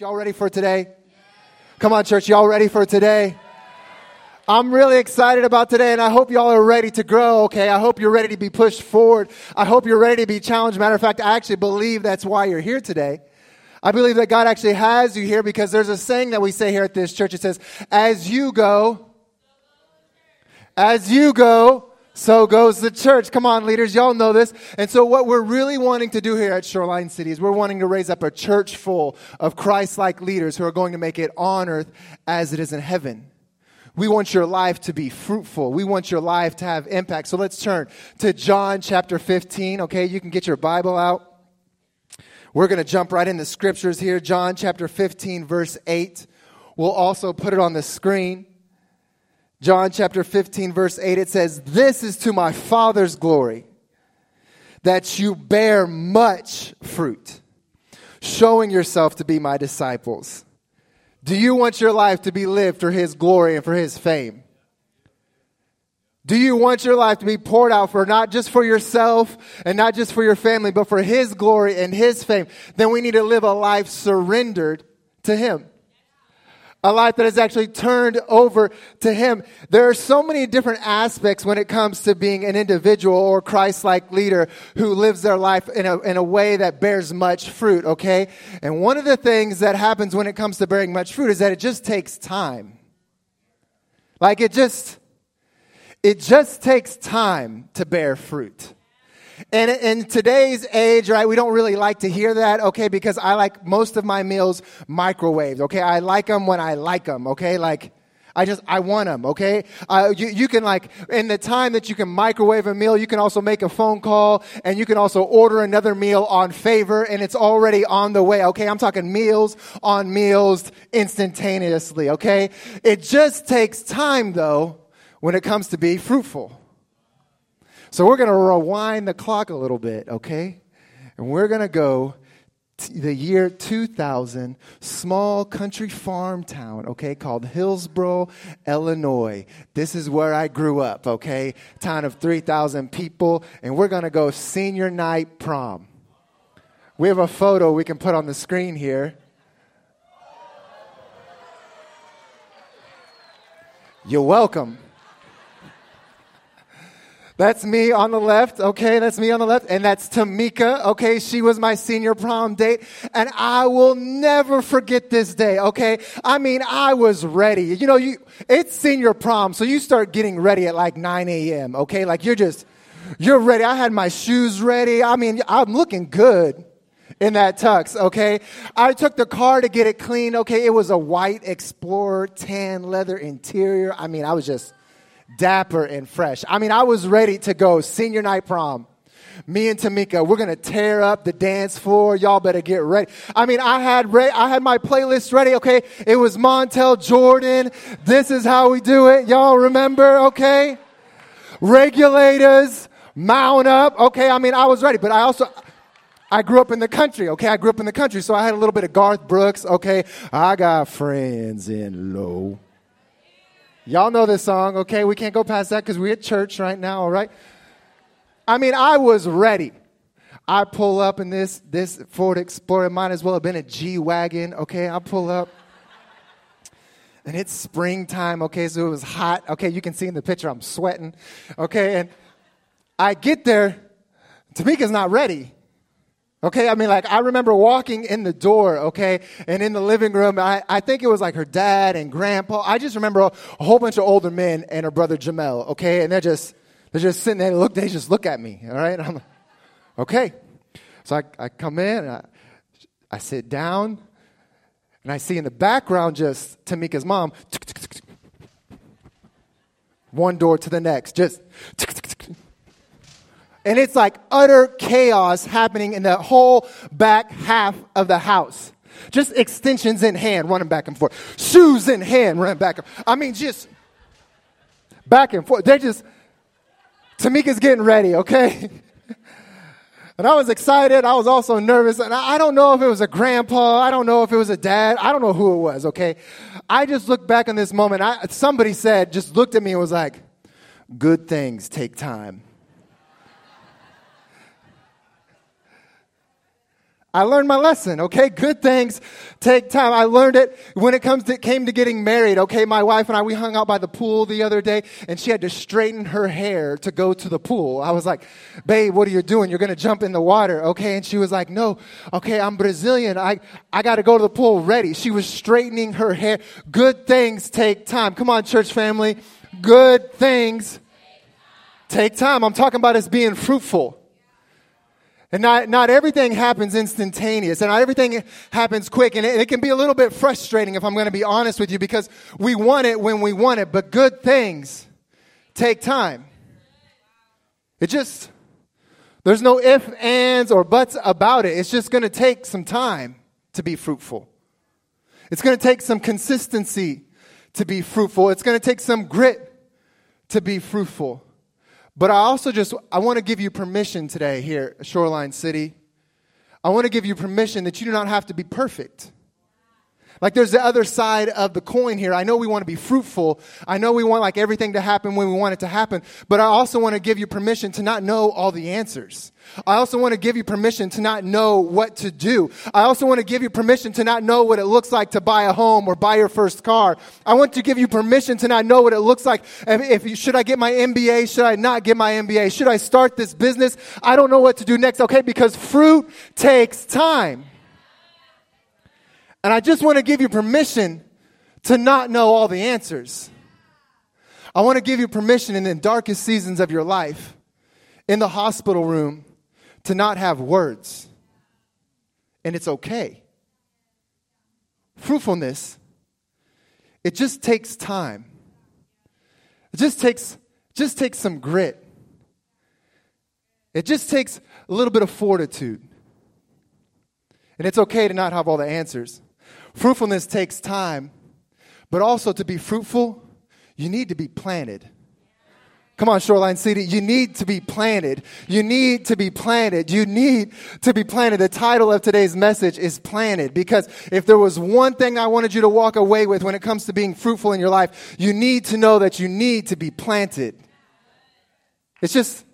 Y'all ready for today? Come on, church. Y'all ready for today? I'm really excited about today, and I hope y'all are ready to grow, okay? I hope you're ready to be pushed forward. I hope you're ready to be challenged. Matter of fact, I actually believe that's why you're here today. I believe that God actually has you here because there's a saying that we say here at this church. It says, as you go, as you go, so goes the church. Come on, leaders, y'all know this. And so, what we're really wanting to do here at Shoreline City is we're wanting to raise up a church full of Christ like leaders who are going to make it on earth as it is in heaven. We want your life to be fruitful. We want your life to have impact. So let's turn to John chapter 15. Okay, you can get your Bible out. We're going to jump right into scriptures here. John chapter 15, verse 8. We'll also put it on the screen. John chapter 15, verse 8, it says, This is to my Father's glory, that you bear much fruit, showing yourself to be my disciples. Do you want your life to be lived for His glory and for His fame? Do you want your life to be poured out for not just for yourself and not just for your family, but for His glory and His fame? Then we need to live a life surrendered to Him a life that is actually turned over to Him. There are so many different aspects when it comes to being an individual or Christ like leader who lives their life in a, in a way that bears much fruit, okay? And one of the things that happens when it comes to bearing much fruit is that it just takes time. Like it just, it just takes time to bear fruit. And in today's age, right, we don't really like to hear that, okay, because I like most of my meals microwaved, okay? I like them when I like them, okay? Like, I just, I want them, okay? Uh, you, you can like, in the time that you can microwave a meal, you can also make a phone call and you can also order another meal on favor and it's already on the way, okay? I'm talking meals on meals instantaneously, okay? It just takes time though when it comes to be fruitful. So we're going to rewind the clock a little bit, okay? And we're going to go the year 2000, small country farm town, okay, called Hillsboro, Illinois. This is where I grew up, okay? Town of 3,000 people, and we're going to go senior night prom. We have a photo we can put on the screen here. You're welcome. That's me on the left, okay? That's me on the left. And that's Tamika, okay? She was my senior prom date. And I will never forget this day, okay? I mean, I was ready. You know, you, it's senior prom, so you start getting ready at like 9 a.m., okay? Like you're just, you're ready. I had my shoes ready. I mean, I'm looking good in that tux, okay? I took the car to get it clean, okay? It was a white Explorer tan leather interior. I mean, I was just, dapper and fresh. I mean, I was ready to go senior night prom. Me and Tamika, we're gonna tear up the dance floor. Y'all better get ready. I mean, I had re- I had my playlist ready. Okay, it was Montel Jordan. This is how we do it. Y'all remember? Okay, regulators, mount up. Okay, I mean, I was ready, but I also. I grew up in the country, okay? I grew up in the country, so I had a little bit of Garth Brooks, okay? I got friends in low Y'all know this song, okay? We can't go past that because we're at church right now, all right? I mean, I was ready. I pull up in this this Ford Explorer. Might as well have been a G wagon. Okay, I pull up, and it's springtime. Okay, so it was hot. Okay, you can see in the picture I'm sweating. Okay, and I get there. Tamika's not ready. Okay, I mean, like, I remember walking in the door, okay, and in the living room, I, I think it was like her dad and grandpa. I just remember a, a whole bunch of older men and her brother Jamel, okay, and they're just, they're just sitting there, look, they just look at me, all right? I'm like, okay. So I, I come in, I, I sit down, and I see in the background just Tamika's mom, one door to the next, just and it's like utter chaos happening in the whole back half of the house. Just extensions in hand, running back and forth. Shoes in hand, running back. I mean, just back and forth. They're just, Tamika's getting ready, okay? and I was excited. I was also nervous. And I don't know if it was a grandpa. I don't know if it was a dad. I don't know who it was, okay? I just looked back on this moment. I, somebody said, just looked at me and was like, good things take time. I learned my lesson, okay? Good things take time. I learned it when it comes to, came to getting married, okay? My wife and I, we hung out by the pool the other day and she had to straighten her hair to go to the pool. I was like, babe, what are you doing? You're gonna jump in the water, okay? And she was like, no, okay, I'm Brazilian. I, I gotta go to the pool ready. She was straightening her hair. Good things take time. Come on, church family. Good things take time. I'm talking about us being fruitful. And not, not everything happens instantaneous, and not everything happens quick, and it, it can be a little bit frustrating if I'm going to be honest with you because we want it when we want it, but good things take time. It just, there's no if, ands, or buts about it. It's just going to take some time to be fruitful. It's going to take some consistency to be fruitful. It's going to take some grit to be fruitful. But I also just I want to give you permission today here Shoreline City. I want to give you permission that you do not have to be perfect. Like there's the other side of the coin here. I know we want to be fruitful. I know we want like everything to happen when we want it to happen, but I also want to give you permission to not know all the answers. I also want to give you permission to not know what to do. I also want to give you permission to not know what it looks like to buy a home or buy your first car. I want to give you permission to not know what it looks like. If, if should I get my MBA? Should I not get my MBA? Should I start this business? I don't know what to do next. Okay, because fruit takes time. And I just want to give you permission to not know all the answers. I want to give you permission in the darkest seasons of your life, in the hospital room, to not have words. And it's okay. Fruitfulness, it just takes time. It just takes, just takes some grit. It just takes a little bit of fortitude. And it's okay to not have all the answers. Fruitfulness takes time, but also to be fruitful, you need to be planted. Come on, Shoreline City. You need to be planted. You need to be planted. You need to be planted. The title of today's message is planted because if there was one thing I wanted you to walk away with when it comes to being fruitful in your life, you need to know that you need to be planted. It's just,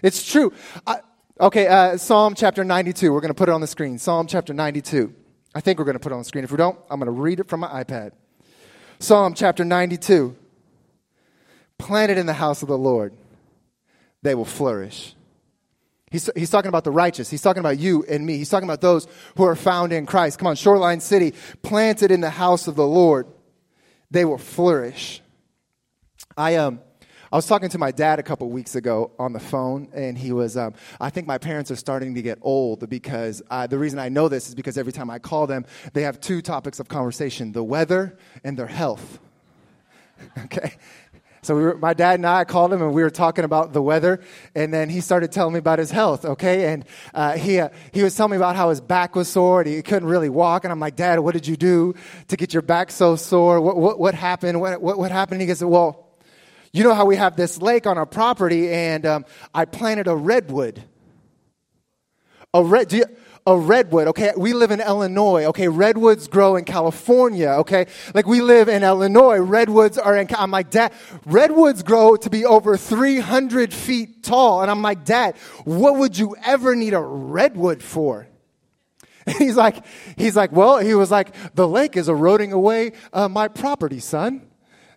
it's true. I, okay, uh, Psalm chapter 92. We're going to put it on the screen. Psalm chapter 92. I think we're going to put it on the screen. If we don't, I'm going to read it from my iPad. Psalm chapter 92. Planted in the house of the Lord, they will flourish. He's, he's talking about the righteous. He's talking about you and me. He's talking about those who are found in Christ. Come on, Shoreline City, planted in the house of the Lord, they will flourish. I um, I was talking to my dad a couple weeks ago on the phone, and he was, um, I think my parents are starting to get old because uh, the reason I know this is because every time I call them, they have two topics of conversation the weather and their health. okay? So we were, my dad and I called him and we were talking about the weather, and then he started telling me about his health. Okay, and uh, he uh, he was telling me about how his back was sore and he couldn't really walk. And I'm like, Dad, what did you do to get your back so sore? What what, what happened? What, what what happened? And he goes, Well, you know how we have this lake on our property, and um, I planted a redwood. A red. You, a redwood, okay? We live in Illinois, okay? Redwoods grow in California, okay? Like we live in Illinois, redwoods are in, I'm like, Dad, redwoods grow to be over 300 feet tall. And I'm like, Dad, what would you ever need a redwood for? And he's like, he's like, well, he was like, the lake is eroding away uh, my property, son.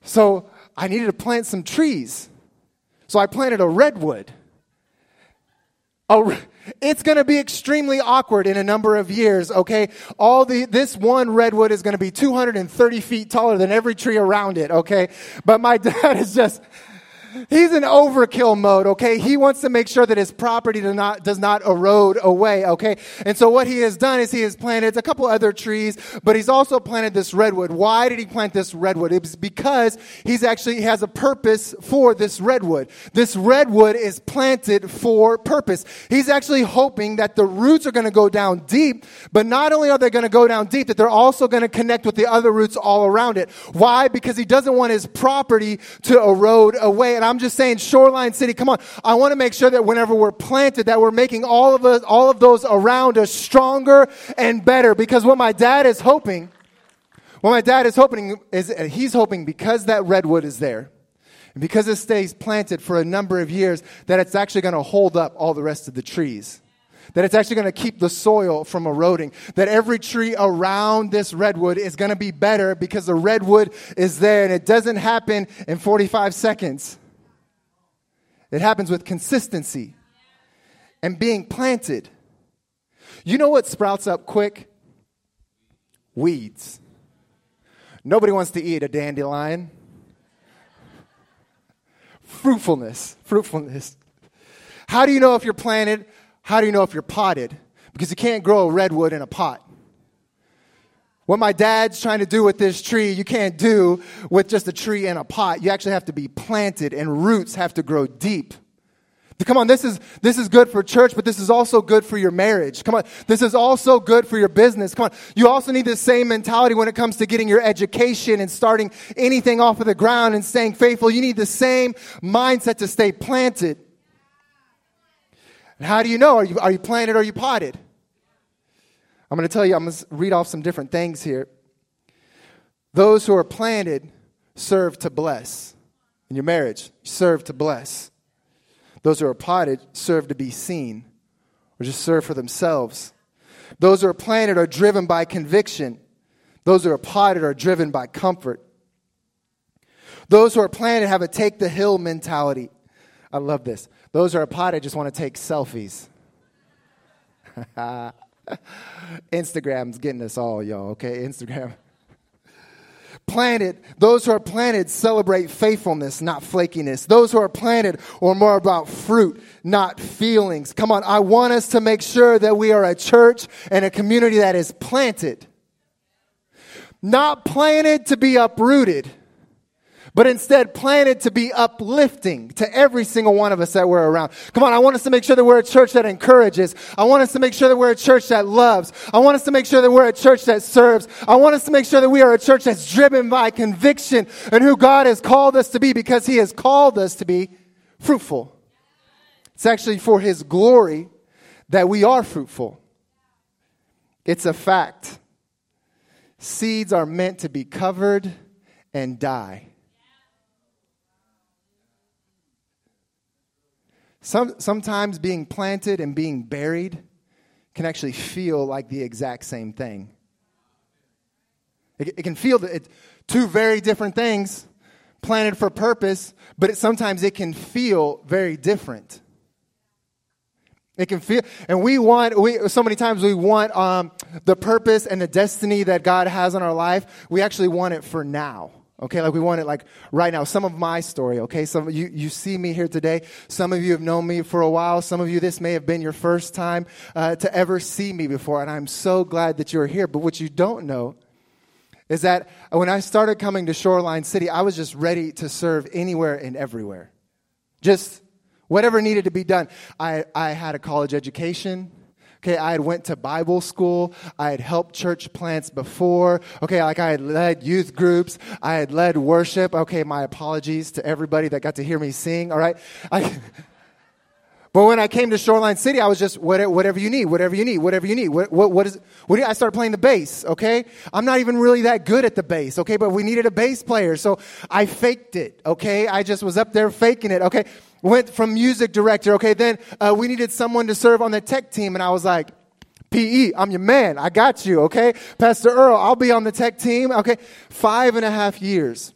So I needed to plant some trees. So I planted a redwood. A, it's going to be extremely awkward in a number of years, okay? All the, this one redwood is going to be 230 feet taller than every tree around it, okay? But my dad is just, He's in overkill mode, okay? He wants to make sure that his property does not, does not erode away, okay? And so what he has done is he has planted a couple other trees, but he's also planted this redwood. Why did he plant this redwood? It's because he's actually he has a purpose for this redwood. This redwood is planted for purpose. He's actually hoping that the roots are going to go down deep, but not only are they going to go down deep, that they're also going to connect with the other roots all around it. Why? Because he doesn't want his property to erode away. And I'm just saying, Shoreline City, come on. I want to make sure that whenever we're planted, that we're making all of us, all of those around us stronger and better. Because what my dad is hoping, what my dad is hoping is uh, he's hoping because that redwood is there, and because it stays planted for a number of years, that it's actually going to hold up all the rest of the trees. that it's actually going to keep the soil from eroding. That every tree around this redwood is going to be better because the redwood is there and it doesn't happen in 45 seconds. It happens with consistency and being planted. You know what sprouts up quick? Weeds. Nobody wants to eat a dandelion. Fruitfulness, fruitfulness. How do you know if you're planted? How do you know if you're potted? Because you can't grow a redwood in a pot. What my dad's trying to do with this tree, you can't do with just a tree in a pot. You actually have to be planted, and roots have to grow deep. Come on, this is, this is good for church, but this is also good for your marriage. Come on, this is also good for your business. Come on, you also need the same mentality when it comes to getting your education and starting anything off of the ground and staying faithful. You need the same mindset to stay planted. And how do you know? Are you, are you planted or are you potted? I'm going to tell you, I'm going to read off some different things here. Those who are planted serve to bless. In your marriage, serve to bless. Those who are potted serve to be seen or just serve for themselves. Those who are planted are driven by conviction. Those who are potted are driven by comfort. Those who are planted have a take the hill mentality. I love this. Those who are potted just want to take selfies. Instagram's getting us all, y'all, okay? Instagram. Planted, those who are planted celebrate faithfulness, not flakiness. Those who are planted are more about fruit, not feelings. Come on, I want us to make sure that we are a church and a community that is planted. Not planted to be uprooted but instead planted to be uplifting to every single one of us that we're around. Come on, I want us to make sure that we're a church that encourages. I want us to make sure that we're a church that loves. I want us to make sure that we're a church that serves. I want us to make sure that we are a church that's driven by conviction and who God has called us to be because He has called us to be fruitful. It's actually for His glory that we are fruitful. It's a fact. Seeds are meant to be covered and die. Some, sometimes being planted and being buried can actually feel like the exact same thing. It, it can feel that it, two very different things planted for purpose, but it, sometimes it can feel very different. It can feel, and we want, we, so many times we want um, the purpose and the destiny that God has on our life, we actually want it for now. Okay, like we want it like right now. Some of my story, okay? Some you, you see me here today. Some of you have known me for a while. Some of you, this may have been your first time uh, to ever see me before. And I'm so glad that you're here. But what you don't know is that when I started coming to Shoreline City, I was just ready to serve anywhere and everywhere. Just whatever needed to be done. I, I had a college education. Okay, I had went to Bible school. I had helped church plants before. Okay, like I had led youth groups. I had led worship. Okay, my apologies to everybody that got to hear me sing. All right. I, but when I came to Shoreline City, I was just whatever you need, whatever you need, whatever you need. What, what, what is? What I started playing the bass. Okay, I'm not even really that good at the bass. Okay, but we needed a bass player, so I faked it. Okay, I just was up there faking it. Okay, went from music director. Okay, then uh, we needed someone to serve on the tech team, and I was like, PE, I'm your man. I got you. Okay, Pastor Earl, I'll be on the tech team. Okay, five and a half years.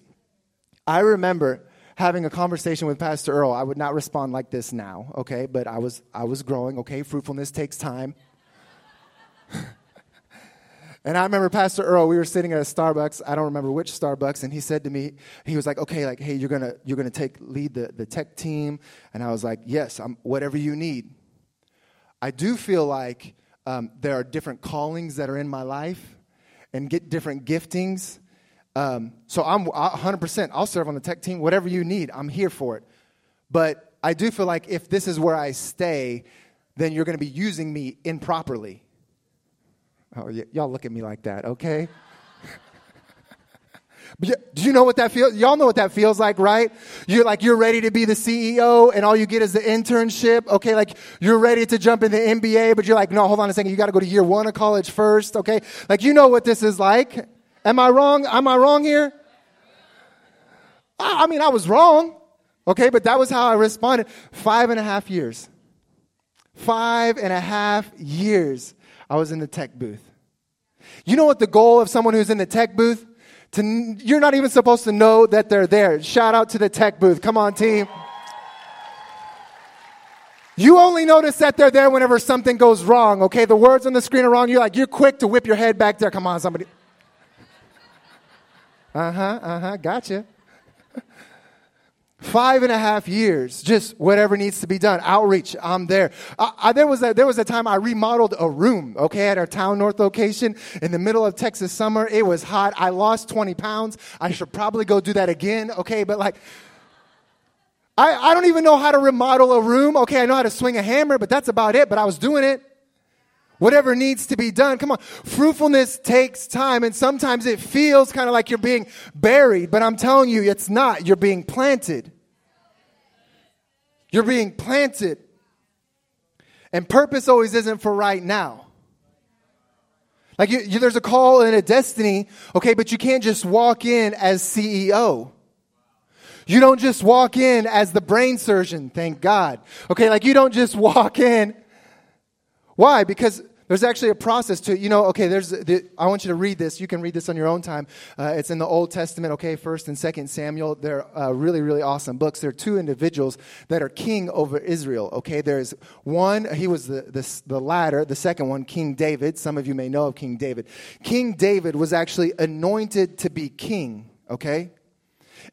I remember having a conversation with Pastor Earl. I would not respond like this now. Okay, but I was I was growing. Okay, fruitfulness takes time. And I remember Pastor Earl, we were sitting at a Starbucks, I don't remember which Starbucks, and he said to me, he was like, okay, like, hey, you're gonna, you're gonna take, lead the, the tech team. And I was like, yes, I'm, whatever you need. I do feel like um, there are different callings that are in my life and get different giftings. Um, so I'm 100%, I'll serve on the tech team, whatever you need, I'm here for it. But I do feel like if this is where I stay, then you're gonna be using me improperly. Oh, y- y'all look at me like that, okay? do you know what that feels? Y'all know what that feels like, right? You're like, you're ready to be the CEO and all you get is the internship. Okay. Like you're ready to jump in the MBA, but you're like, no, hold on a second. You got to go to year one of college first. Okay. Like, you know what this is like. Am I wrong? Am I wrong here? I, I mean, I was wrong. Okay. But that was how I responded. Five and a half years. Five and a half years I was in the tech booth. You know what the goal of someone who's in the tech booth? To, you're not even supposed to know that they're there. Shout out to the tech booth. Come on, team. You only notice that they're there whenever something goes wrong, okay? The words on the screen are wrong. You're like, you're quick to whip your head back there. Come on, somebody. Uh huh, uh huh, gotcha. Five and a half years, just whatever needs to be done. Outreach, I'm there. I, I, there, was a, there was a time I remodeled a room, okay, at our Town North location in the middle of Texas summer. It was hot. I lost 20 pounds. I should probably go do that again, okay, but like, I, I don't even know how to remodel a room. Okay, I know how to swing a hammer, but that's about it. But I was doing it. Whatever needs to be done. Come on. Fruitfulness takes time, and sometimes it feels kind of like you're being buried, but I'm telling you, it's not. You're being planted. You're being planted. And purpose always isn't for right now. Like you, you, there's a call and a destiny, okay, but you can't just walk in as CEO. You don't just walk in as the brain surgeon, thank God. Okay, like you don't just walk in. Why? Because there's actually a process to you know okay there's the, i want you to read this. You can read this on your own time. Uh, it's in the old testament okay first and second samuel. They're uh, really really awesome books. There are two individuals that are king over israel okay? There's one he was the, the, the latter the second one king david. Some of you may know of king david. King david was actually anointed to be king okay?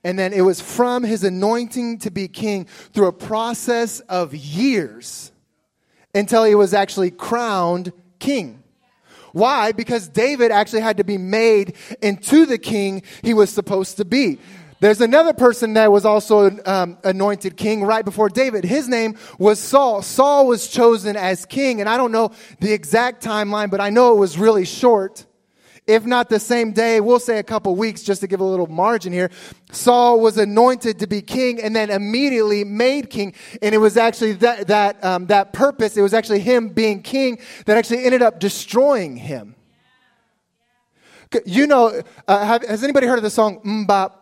And then it was from his anointing to be king through a process of years until he was actually crowned king. Why? Because David actually had to be made into the king he was supposed to be. There's another person that was also um, anointed king right before David. His name was Saul. Saul was chosen as king, and I don't know the exact timeline, but I know it was really short if not the same day, we'll say a couple weeks just to give a little margin here. Saul was anointed to be king and then immediately made king. And it was actually that, that, um, that purpose, it was actually him being king that actually ended up destroying him. You know, uh, have, has anybody heard of the song MMMBop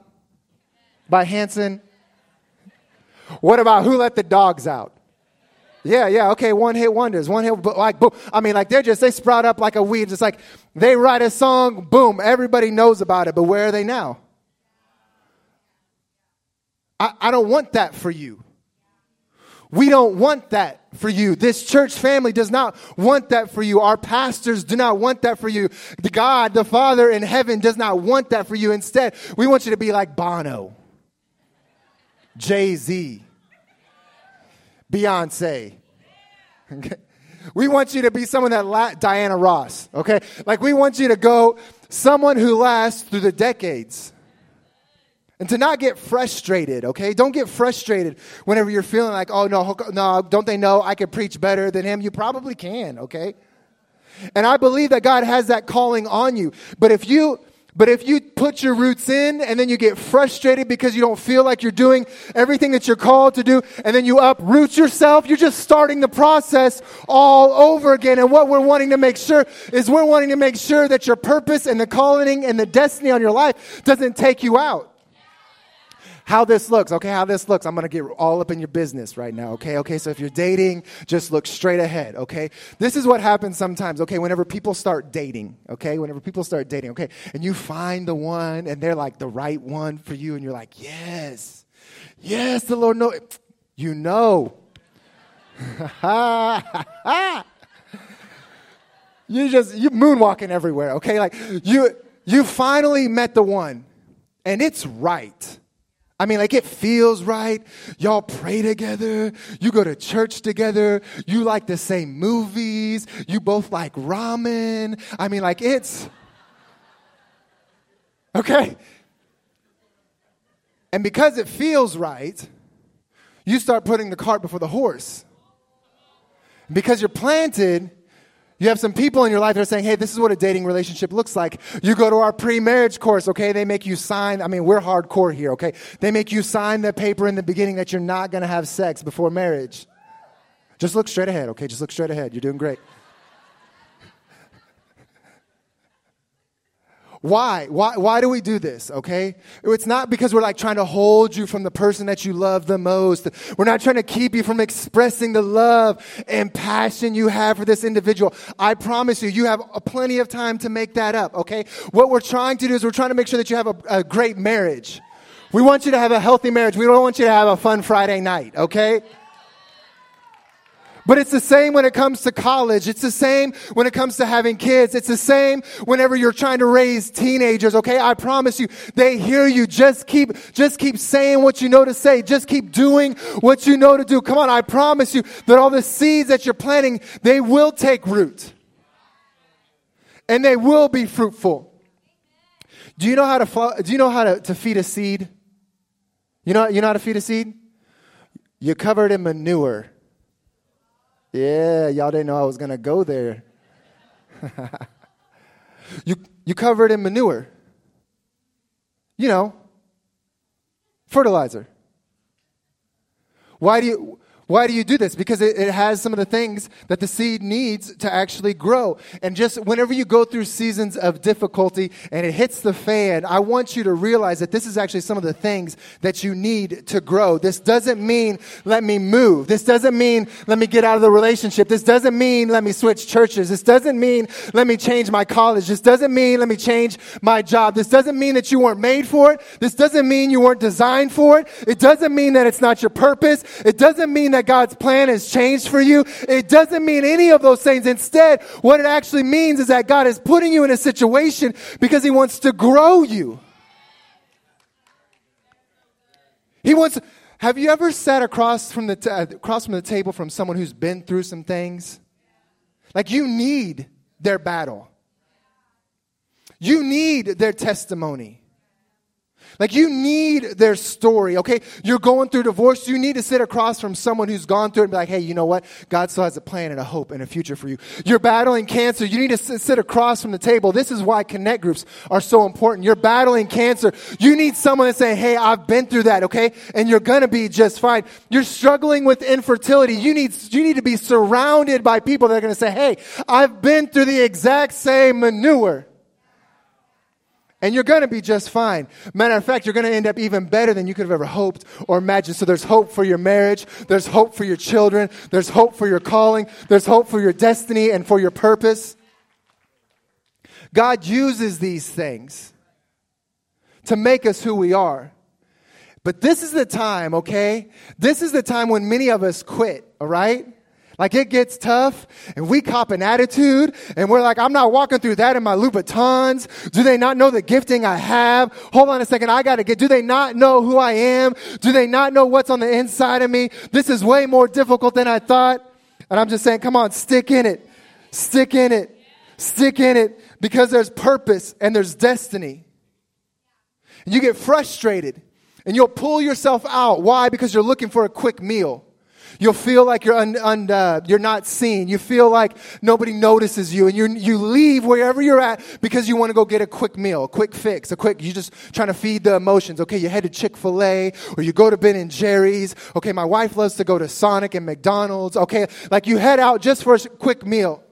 by Hanson? What about Who Let the Dogs Out? Yeah, yeah, okay, one hit wonders, one hit, like, boom. I mean, like, they're just, they sprout up like a weed. It's like they write a song, boom, everybody knows about it, but where are they now? I, I don't want that for you. We don't want that for you. This church family does not want that for you. Our pastors do not want that for you. The God, the Father in heaven does not want that for you. Instead, we want you to be like Bono, Jay Z, Beyonce. We want you to be someone that la- Diana Ross, okay? Like we want you to go someone who lasts through the decades. And to not get frustrated, okay? Don't get frustrated whenever you're feeling like, oh no, no, don't they know I could preach better than him? You probably can, okay? And I believe that God has that calling on you. But if you but if you put your roots in and then you get frustrated because you don't feel like you're doing everything that you're called to do, and then you uproot yourself, you're just starting the process all over again. And what we're wanting to make sure is we're wanting to make sure that your purpose and the calling and the destiny on your life doesn't take you out how this looks. Okay, how this looks. I'm going to get all up in your business right now. Okay, okay. So if you're dating, just look straight ahead. Okay, this is what happens sometimes. Okay, whenever people start dating. Okay, whenever people start dating. Okay, and you find the one, and they're like the right one for you, and you're like, yes, yes, the Lord know. You know. you just you moonwalking everywhere. Okay, like you you finally met the one, and it's right. I mean, like it feels right. Y'all pray together. You go to church together. You like the same movies. You both like ramen. I mean, like it's. Okay? And because it feels right, you start putting the cart before the horse. Because you're planted, you have some people in your life that are saying, hey, this is what a dating relationship looks like. You go to our pre marriage course, okay? They make you sign, I mean, we're hardcore here, okay? They make you sign the paper in the beginning that you're not gonna have sex before marriage. Just look straight ahead, okay? Just look straight ahead. You're doing great. Why? Why? Why do we do this? Okay? It's not because we're like trying to hold you from the person that you love the most. We're not trying to keep you from expressing the love and passion you have for this individual. I promise you, you have plenty of time to make that up. Okay? What we're trying to do is we're trying to make sure that you have a, a great marriage. We want you to have a healthy marriage. We don't want you to have a fun Friday night. Okay? But it's the same when it comes to college. It's the same when it comes to having kids. It's the same whenever you're trying to raise teenagers. Okay. I promise you, they hear you. Just keep, just keep saying what you know to say. Just keep doing what you know to do. Come on. I promise you that all the seeds that you're planting, they will take root and they will be fruitful. Do you know how to, do you know how to, to feed a seed? You know, you know how to feed a seed? You cover it in manure. Yeah, y'all didn't know I was going to go there. you, you cover it in manure. You know, fertilizer. Why do you, why do you do this? Because it, it, has some of the things that the seed needs to actually grow. And just whenever you go through seasons of difficulty and it hits the fan, I want you to realize that this is actually some of the things that you need to grow. This doesn't mean let me move. This doesn't mean let me get out of the relationship. This doesn't mean let me switch churches. This doesn't mean let me change my college. This doesn't mean let me change my job. This doesn't mean that you weren't made for it. This doesn't mean you weren't designed for it. It doesn't mean that it's not your purpose. It doesn't mean that God's plan has changed for you. It doesn't mean any of those things. Instead, what it actually means is that God is putting you in a situation because He wants to grow you. He wants. Have you ever sat across from the uh, across from the table from someone who's been through some things? Like you need their battle. You need their testimony. Like you need their story, okay? You're going through divorce. You need to sit across from someone who's gone through it and be like, hey, you know what? God still has a plan and a hope and a future for you. You're battling cancer. You need to sit across from the table. This is why connect groups are so important. You're battling cancer. You need someone that's saying, hey, I've been through that, okay? And you're gonna be just fine. You're struggling with infertility. You need, you need to be surrounded by people that are gonna say, hey, I've been through the exact same manure and you're going to be just fine. Matter of fact, you're going to end up even better than you could have ever hoped or imagined. So there's hope for your marriage. There's hope for your children. There's hope for your calling. There's hope for your destiny and for your purpose. God uses these things to make us who we are. But this is the time, okay? This is the time when many of us quit, all right? Like it gets tough and we cop an attitude and we're like, I'm not walking through that in my Louboutins. Do they not know the gifting I have? Hold on a second. I gotta get, do they not know who I am? Do they not know what's on the inside of me? This is way more difficult than I thought. And I'm just saying, come on, stick in it. Stick in it. Stick in it because there's purpose and there's destiny. And you get frustrated and you'll pull yourself out. Why? Because you're looking for a quick meal. You'll feel like you're, un, un, uh, you're not seen. You feel like nobody notices you. And you you leave wherever you're at because you want to go get a quick meal, a quick fix, a quick, you're just trying to feed the emotions. Okay, you head to Chick fil A or you go to Ben and Jerry's. Okay, my wife loves to go to Sonic and McDonald's. Okay, like you head out just for a quick meal.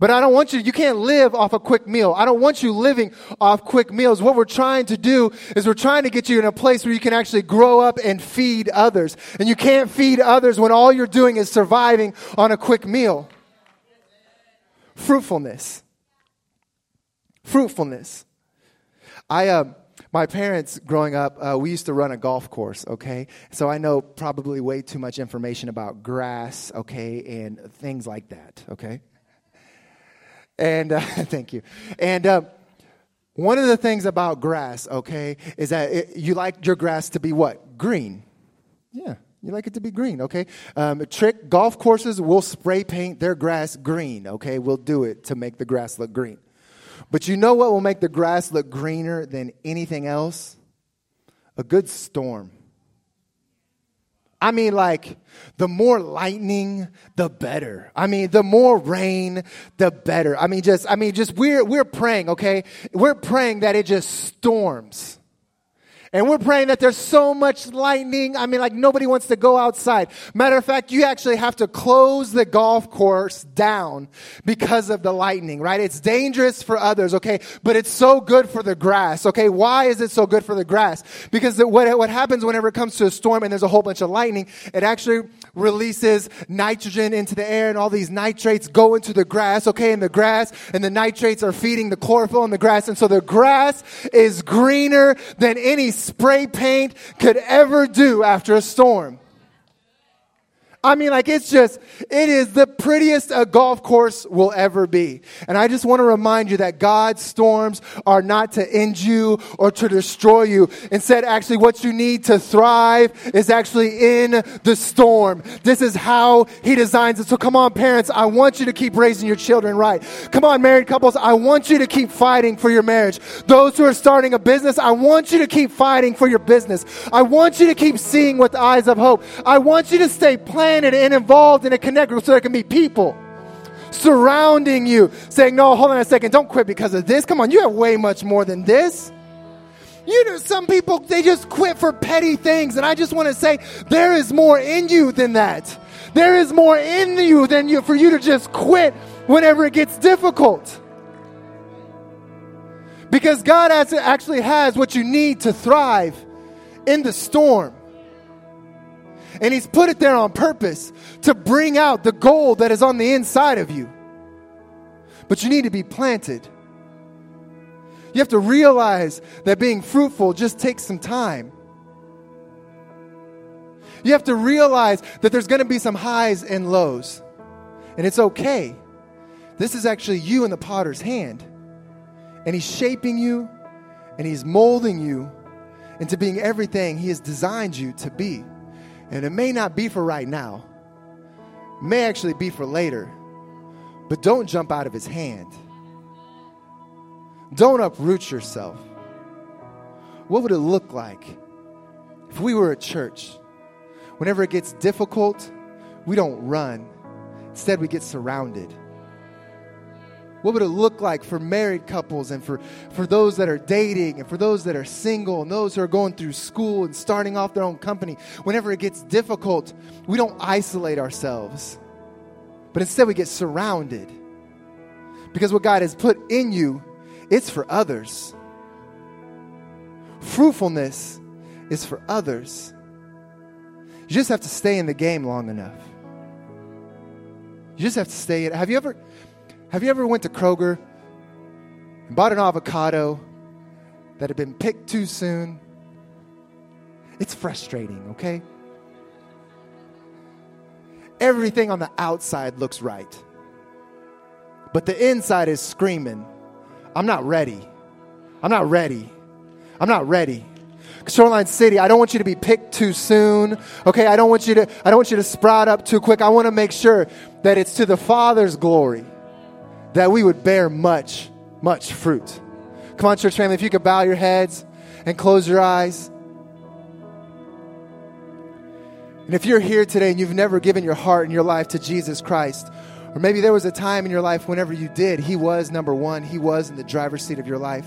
But I don't want you, you can't live off a quick meal. I don't want you living off quick meals. What we're trying to do is we're trying to get you in a place where you can actually grow up and feed others. And you can't feed others when all you're doing is surviving on a quick meal. Fruitfulness. Fruitfulness. I, uh, my parents growing up, uh, we used to run a golf course, okay? So I know probably way too much information about grass, okay, and things like that, okay? And uh, thank you. And uh, one of the things about grass, okay, is that it, you like your grass to be what? Green. Yeah, you like it to be green, okay? Um, trick golf courses will spray paint their grass green, okay? We'll do it to make the grass look green. But you know what will make the grass look greener than anything else? A good storm. I mean, like, the more lightning, the better. I mean, the more rain, the better. I mean, just, I mean, just we're, we're praying, okay? We're praying that it just storms. And we're praying that there's so much lightning. I mean, like nobody wants to go outside. Matter of fact, you actually have to close the golf course down because of the lightning, right? It's dangerous for others, okay? But it's so good for the grass, okay? Why is it so good for the grass? Because what, what happens whenever it comes to a storm and there's a whole bunch of lightning, it actually releases nitrogen into the air and all these nitrates go into the grass, okay? And the grass and the nitrates are feeding the chlorophyll in the grass. And so the grass is greener than any spray paint could ever do after a storm. I mean, like, it's just, it is the prettiest a golf course will ever be. And I just want to remind you that God's storms are not to end you or to destroy you. Instead, actually, what you need to thrive is actually in the storm. This is how He designs it. So come on, parents, I want you to keep raising your children right. Come on, married couples, I want you to keep fighting for your marriage. Those who are starting a business, I want you to keep fighting for your business. I want you to keep seeing with eyes of hope. I want you to stay planted planted and involved in a connect group so there can be people surrounding you saying, No, hold on a second, don't quit because of this. Come on, you have way much more than this. You know, some people, they just quit for petty things. And I just want to say, there is more in you than that. There is more in you than you for you to just quit whenever it gets difficult. Because God has, actually has what you need to thrive in the storm. And He's put it there on purpose to bring out the gold that is on the inside of you. But you need to be planted. You have to realize that being fruitful just takes some time. You have to realize that there's going to be some highs and lows. And it's okay. This is actually you in the potter's hand. And he's shaping you and he's molding you into being everything he has designed you to be. And it may not be for right now, it may actually be for later. But don't jump out of his hand. Don't uproot yourself. What would it look like if we were a church? Whenever it gets difficult, we don't run. Instead, we get surrounded. What would it look like for married couples and for, for those that are dating and for those that are single and those who are going through school and starting off their own company? Whenever it gets difficult, we don't isolate ourselves, but instead we get surrounded. Because what God has put in you, it's for others. Fruitfulness is for others. You just have to stay in the game long enough. You just have to stay in. Have you ever have you ever went to Kroger and bought an avocado that had been picked too soon? It's frustrating, okay? Everything on the outside looks right. But the inside is screaming, I'm not ready. I'm not ready. I'm not ready. Shoreline City, I don't want you to be picked too soon. Okay, I don't want you to I don't want you to sprout up too quick. I want to make sure that it's to the Father's glory that we would bear much, much fruit. Come on, church family, if you could bow your heads and close your eyes. And if you're here today and you've never given your heart and your life to Jesus Christ, or maybe there was a time in your life whenever you did, He was number one, He was in the driver's seat of your life.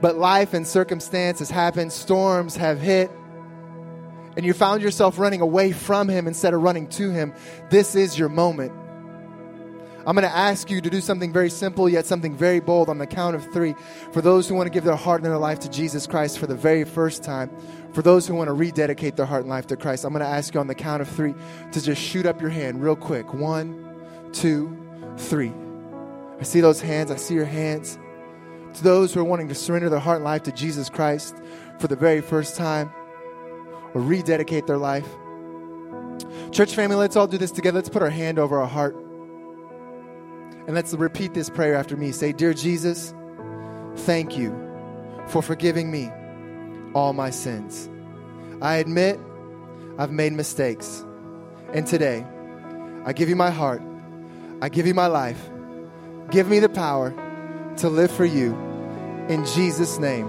But life and circumstances happen, storms have hit, and you found yourself running away from Him instead of running to Him. This is your moment. I'm going to ask you to do something very simple, yet something very bold on the count of three. For those who want to give their heart and their life to Jesus Christ for the very first time, for those who want to rededicate their heart and life to Christ, I'm going to ask you on the count of three to just shoot up your hand real quick. One, two, three. I see those hands. I see your hands. To those who are wanting to surrender their heart and life to Jesus Christ for the very first time or rededicate their life. Church family, let's all do this together. Let's put our hand over our heart. And let's repeat this prayer after me. Say, Dear Jesus, thank you for forgiving me all my sins. I admit I've made mistakes. And today, I give you my heart. I give you my life. Give me the power to live for you. In Jesus' name.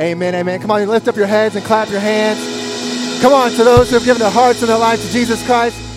Amen. Amen. Come on, lift up your heads and clap your hands. Come on, to those who have given their hearts and their life to Jesus Christ.